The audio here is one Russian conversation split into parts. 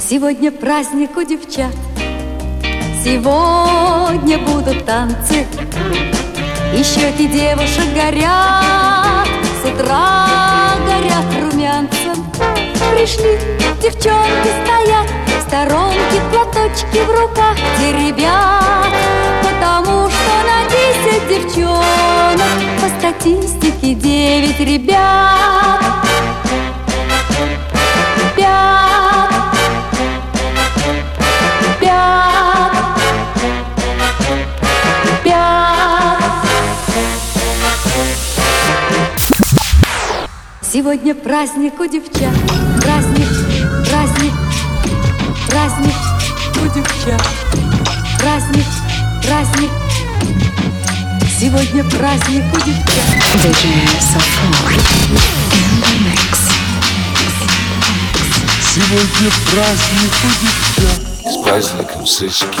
Сегодня праздник у девчат. Сегодня будут танцы. И щеки девушек горят. С утра горят румянцем. Пришли, девчонки стоят. В сторонке платочки в руках Где ребят Потому что на десять девчонок По статистике девять ребят Сегодня праздник у девчат, праздник, праздник, праздник у девчат, праздник, праздник. Сегодня праздник у девчат. The mix. Сегодня праздник у девчат. С праздником сыски.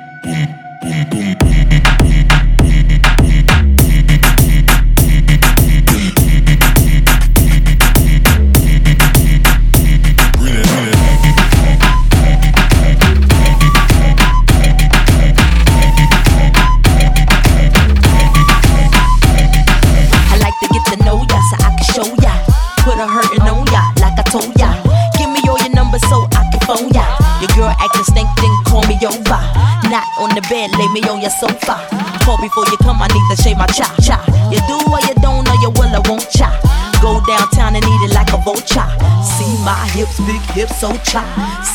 phone ya. Your girl acting stink, then call me over. Not on the bed, lay me on your sofa. Call before you come, I need to shave my cha cha. You do or you don't, or you will I won't cha. Go downtown and eat it like a vulture. See my hips, big hips, so cha.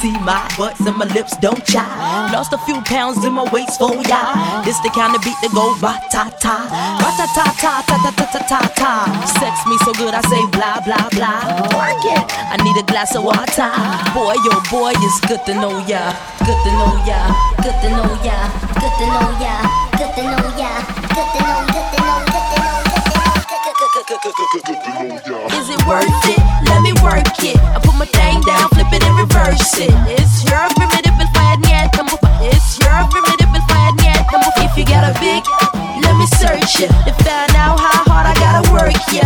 See my butts and my lips, don't cha. Lost a few pounds in my waist for ya. This the kind of beat that go ra ta ta, ra ta ta ta ta ta ta ta ta ta. Sex me so good, I say blah blah blah. Work it. I need a glass of water. Boy, yo, boy, it's good to know ya. Good to know ya. Good to know ya. Good to know ya. Good to know ya. Good to know. Good worth it? Let me work it. I put my thing down, flip it and reverse it. It's your primitive and flat yet. It's your primitive and flat yet. If you got a big, let me search it to find out how hard I gotta work. Yeah,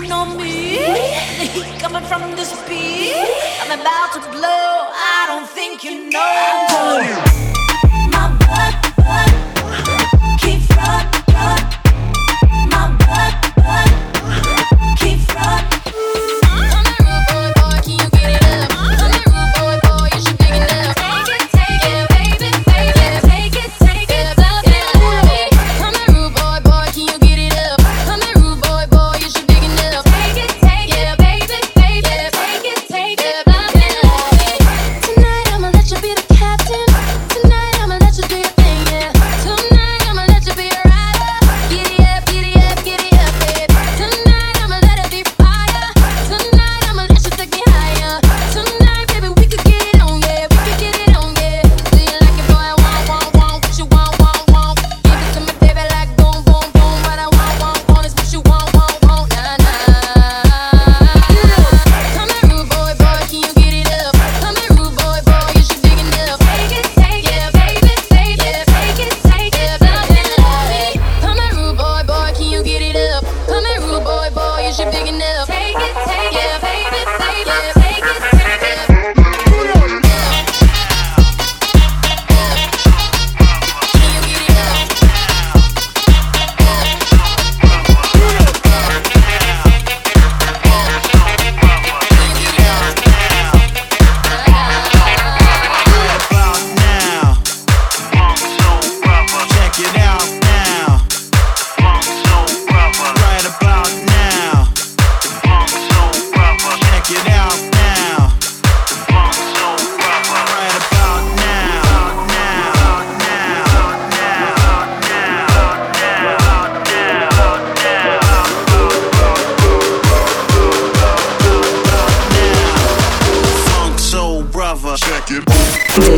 me. The heat coming from this beat. I'm about to blow. I don't think you know.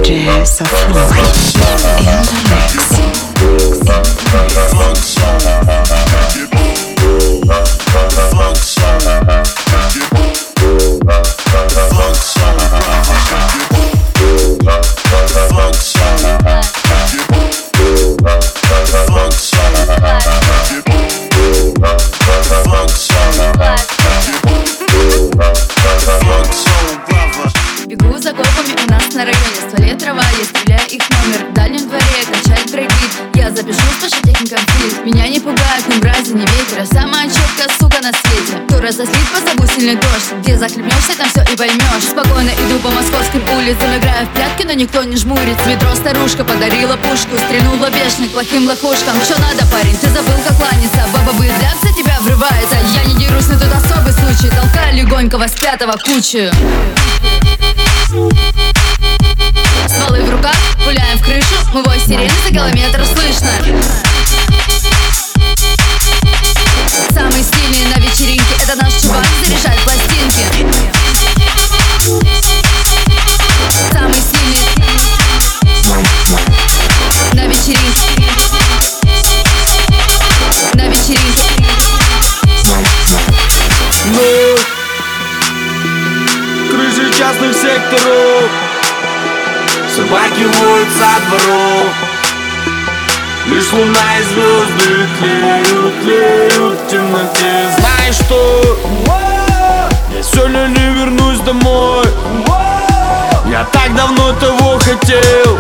jazz afloat. Разослит, позову сильный дождь. Где захлебнешься, там все и поймешь Спокойно иду по московским улицам Играю в прятки, но никто не жмурится. Метро старушка подарила пушку Стрельнула бешеный к плохим лохушкам. Что надо, парень, ты забыл, как кланяться? Баба быдляк за тебя врывается. Я не дерусь, но тут особый случай. Толкаю легонько вас пятого кучу. Стволы в руках, пуляем в крышу. Мы вой сирены за километр слышно темноте Знаешь что? Я сегодня не вернусь домой Я так давно того хотел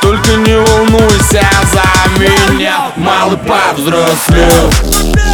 Только не волнуйся за меня Малый повзрослел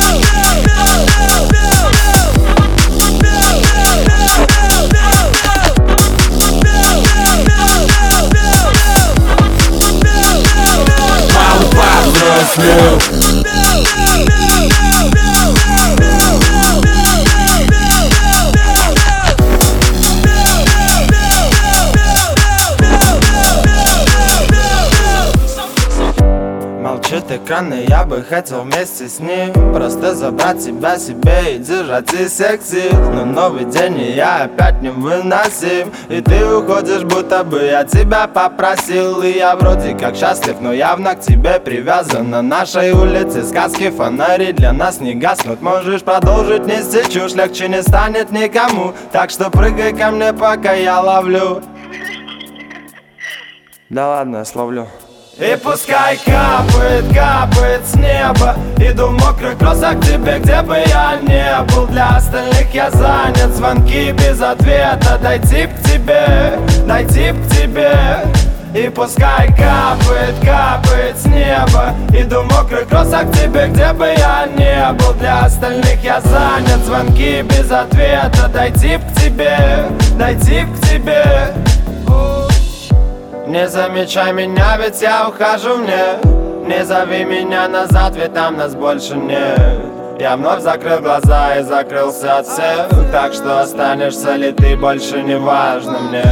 Молчит экран, и я бы хотел вместе с ним. Просто забрать тебя себе и держать из всех сил Но новый день, и я опять невыносим И ты уходишь, будто бы я тебя попросил. И я вроде как счастлив, но явно к тебе привязан На нашей улице сказки, фонари для нас не гаснут. Можешь продолжить нести чушь, легче не станет никому. Так что прыгай ко мне, пока я ловлю. Да ладно, я словлю и пускай капает, капает с неба. Иду в мокрых кроссах к тебе, где бы я не был. Для остальных я занят, звонки без ответа. Дойти к тебе, дойти к тебе. И пускай капает, капает с неба. Иду в мокрых кроссах к тебе, где бы я не был. Для остальных я занят, звонки без ответа. Дойти к тебе, дойти к тебе не замечай меня, ведь я ухожу мне Не. Зови меня назад, ведь там нас больше нет. Я вновь закрыл глаза и закрылся от всех. Так что останешься ли ты, больше не важно мне.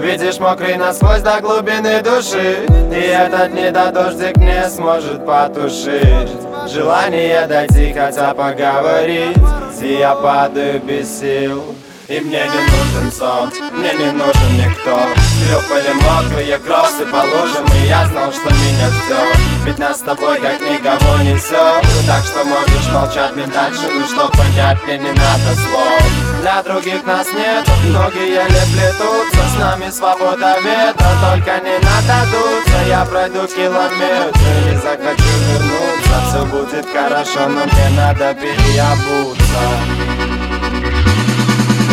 Видишь, мокрый насквозь до глубины души И этот недодождик не сможет потушить. Желание дойти, хотя поговорить И я падаю без сил и мне не нужен сон, мне не нужен никто. Хлюпали мокрые кроссы по лужам И я знал, что меня ждет Ведь нас с тобой как никого несет Так что можешь молчать мне дальше Ну что понять мне не надо слов. Для других нас нет, многие еле плетутся С нами свобода ветра, только не надо Я пройду километры и захочу вернуться. Все будет хорошо, но мне надо переобуться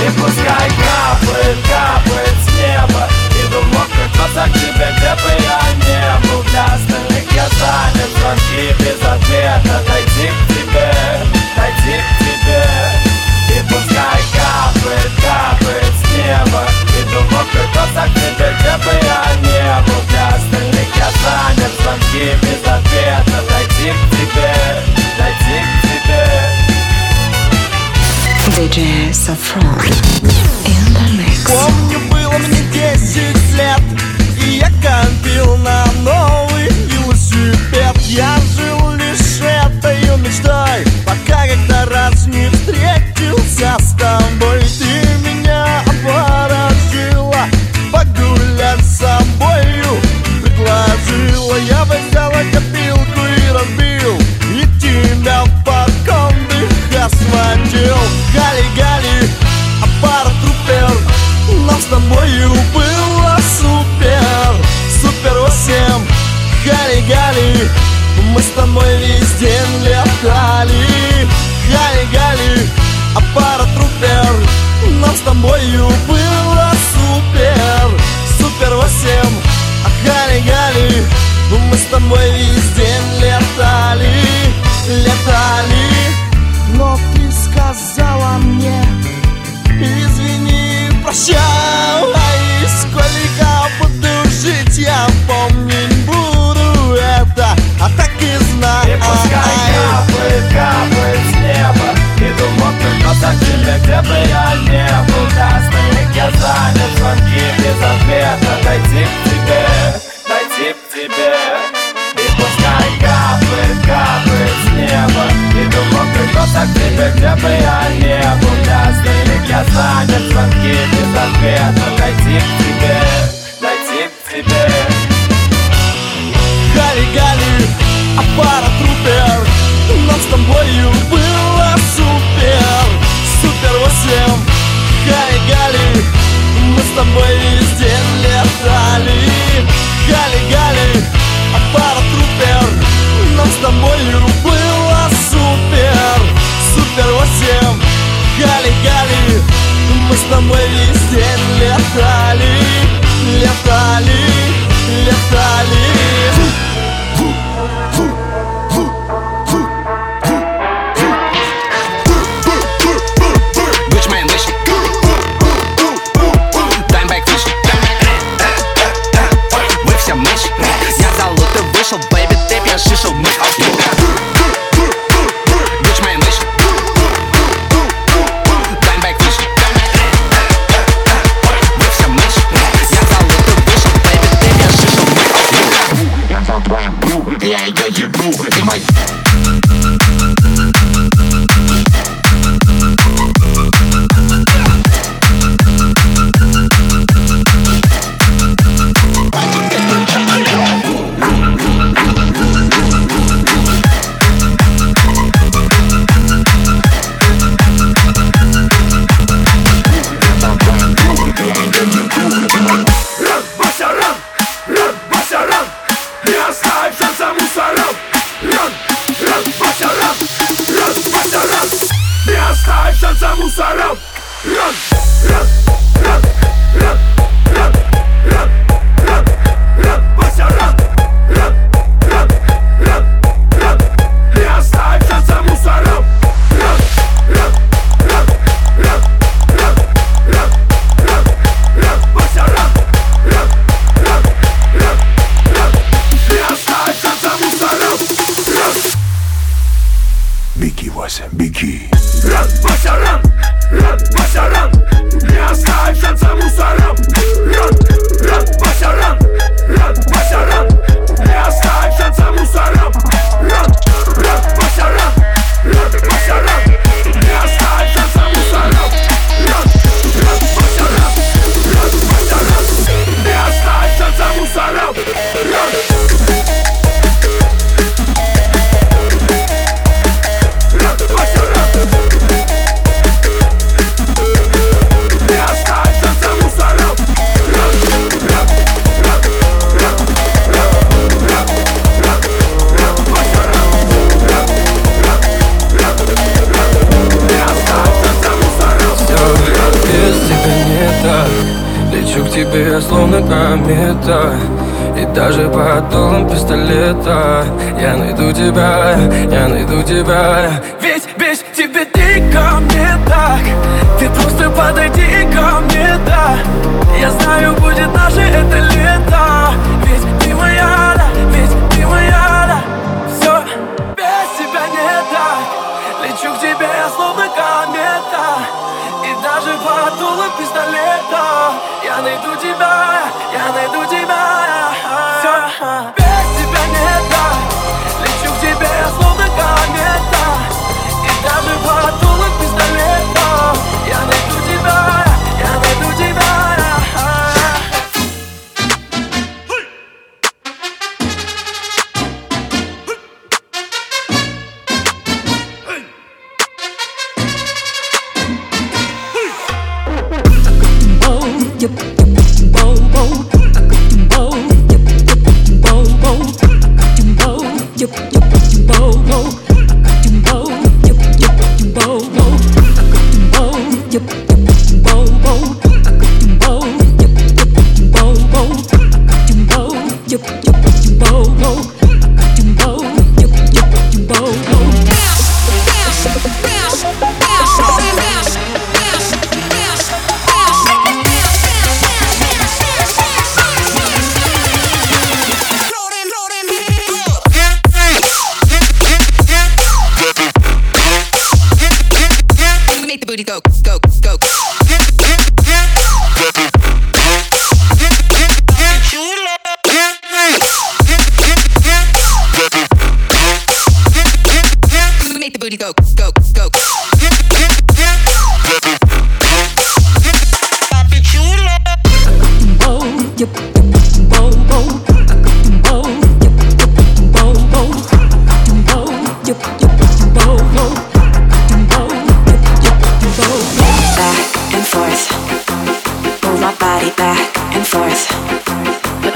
и пускай капает, капает с неба. Иду в мокрых глазах тебе, где бы я не был Для остальных я занят, звонки без ответа. Дойти к тебе, дойти к тебе. И пускай капает, капает с неба. Иду в мокрых глазах тебе, где бы я не был Для остальных я занят, звонки без ответа. Дойти к тебе, Помню, было мне 10 лет И я копил на новый велосипед. Я жил лишь этой мечтой Гали, мы с тобой весь день летали. Гали, Гали, а пара трупер Нам с тобою было супер. Супер восемь, а Гали, Гали Мы с тобой весь день летали. Летали. Но ты сказала мне Извини, прощай Вася, беги. Рад Басарам, Рад Басарам, не оставь шанса мусорам. Рад, Рад Басарам, Рад Басарам, не оставь шанса мусорам. Рад, Рад Басарам, Рад Басарам. тебя, я найду тебя. Ведь без тебя ты ко мне так. Ты просто подойди ко мне, да. Я знаю, будет наше это лето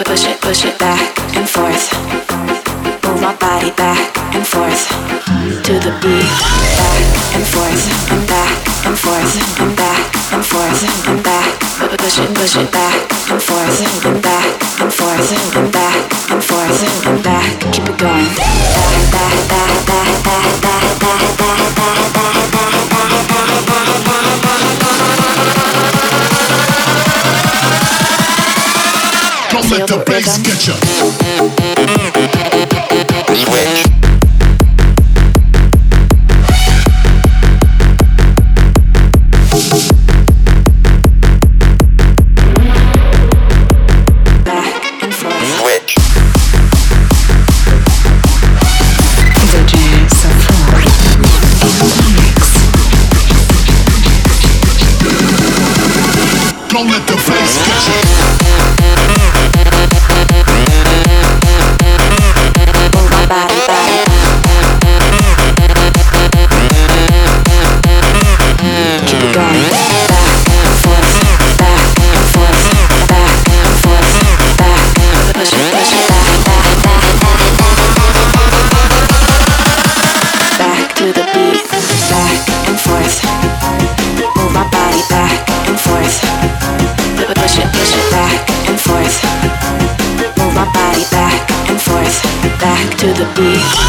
push it, push it back and forth. Move my body back and forth to the beat. Back and forth, and back and forth, and back and forth, and back. Push it, push it back. let the bass get you. be.